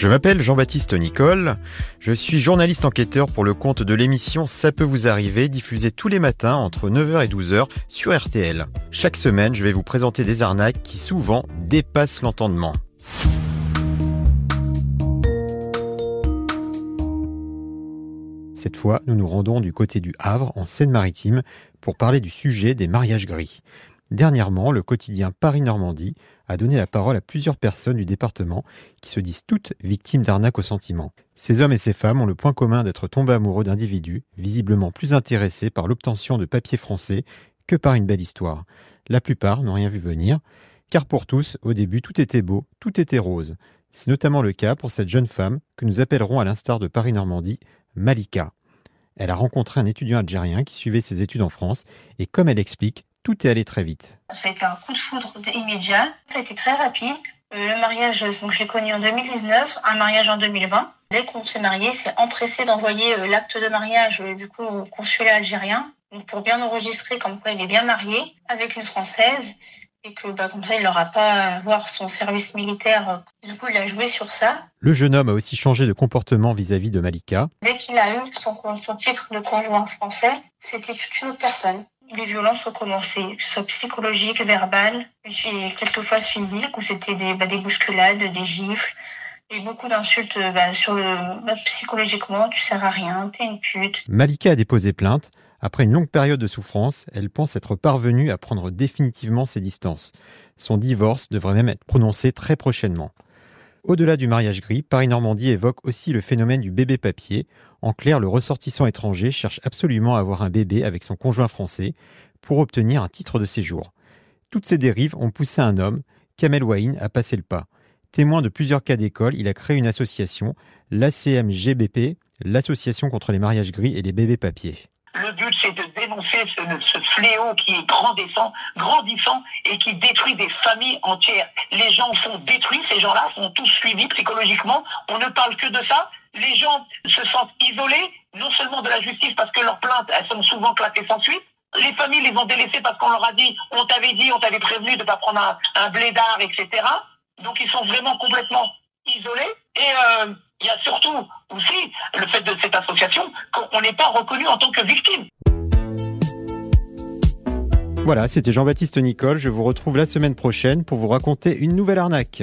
Je m'appelle Jean-Baptiste Nicole, je suis journaliste enquêteur pour le compte de l'émission Ça peut vous arriver, diffusée tous les matins entre 9h et 12h sur RTL. Chaque semaine, je vais vous présenter des arnaques qui souvent dépassent l'entendement. Cette fois, nous nous rendons du côté du Havre, en Seine-Maritime, pour parler du sujet des mariages gris. Dernièrement, le quotidien Paris-Normandie a donné la parole à plusieurs personnes du département qui se disent toutes victimes d'arnaques au sentiment. Ces hommes et ces femmes ont le point commun d'être tombés amoureux d'individus, visiblement plus intéressés par l'obtention de papiers français que par une belle histoire. La plupart n'ont rien vu venir, car pour tous, au début, tout était beau, tout était rose. C'est notamment le cas pour cette jeune femme que nous appellerons à l'instar de Paris-Normandie, Malika. Elle a rencontré un étudiant algérien qui suivait ses études en France et comme elle explique, tout est allé très vite. Ça a été un coup de foudre immédiat. Ça a été très rapide. Euh, le mariage, donc je l'ai connu en 2019, un mariage en 2020. Dès qu'on s'est marié, c'est empressé d'envoyer euh, l'acte de mariage euh, du coup au consulat algérien pour bien enregistrer comme quoi il est bien marié avec une française et que bah, comme ça il n'aura pas à voir son service militaire. Du coup, il a joué sur ça. Le jeune homme a aussi changé de comportement vis-à-vis de Malika. Dès qu'il a eu son, son titre de conjoint français, c'était une autre personne les violences ont commencé, que ce soit psychologiques, verbales, et quelquefois physiques, où c'était des, bah, des bousculades, des gifles, et beaucoup d'insultes bah, sur bah, psychologiquement, tu sers à rien, t'es une pute. Malika a déposé plainte. Après une longue période de souffrance, elle pense être parvenue à prendre définitivement ses distances. Son divorce devrait même être prononcé très prochainement. Au-delà du mariage gris, Paris-Normandie évoque aussi le phénomène du bébé papier. En clair, le ressortissant étranger cherche absolument à avoir un bébé avec son conjoint français pour obtenir un titre de séjour. Toutes ces dérives ont poussé un homme, Kamel Wahin, à passer le pas. Témoin de plusieurs cas d'école, il a créé une association, l'ACMGBP, l'Association contre les mariages gris et les bébés papiers. Dénoncer ce, fléau qui est grandissant, grandissant et qui détruit des familles entières. Les gens sont détruits, ces gens-là sont tous suivis psychologiquement. On ne parle que de ça. Les gens se sentent isolés, non seulement de la justice parce que leurs plaintes, elles sont souvent classées sans suite. Les familles les ont délaissés parce qu'on leur a dit, on t'avait dit, on t'avait prévenu de ne pas prendre un, un blédard, etc. Donc ils sont vraiment complètement isolés. Et euh, il y a surtout aussi le fait de cette association qu'on n'est pas reconnu en tant que victime. Voilà, c'était Jean-Baptiste Nicole. Je vous retrouve la semaine prochaine pour vous raconter une nouvelle arnaque.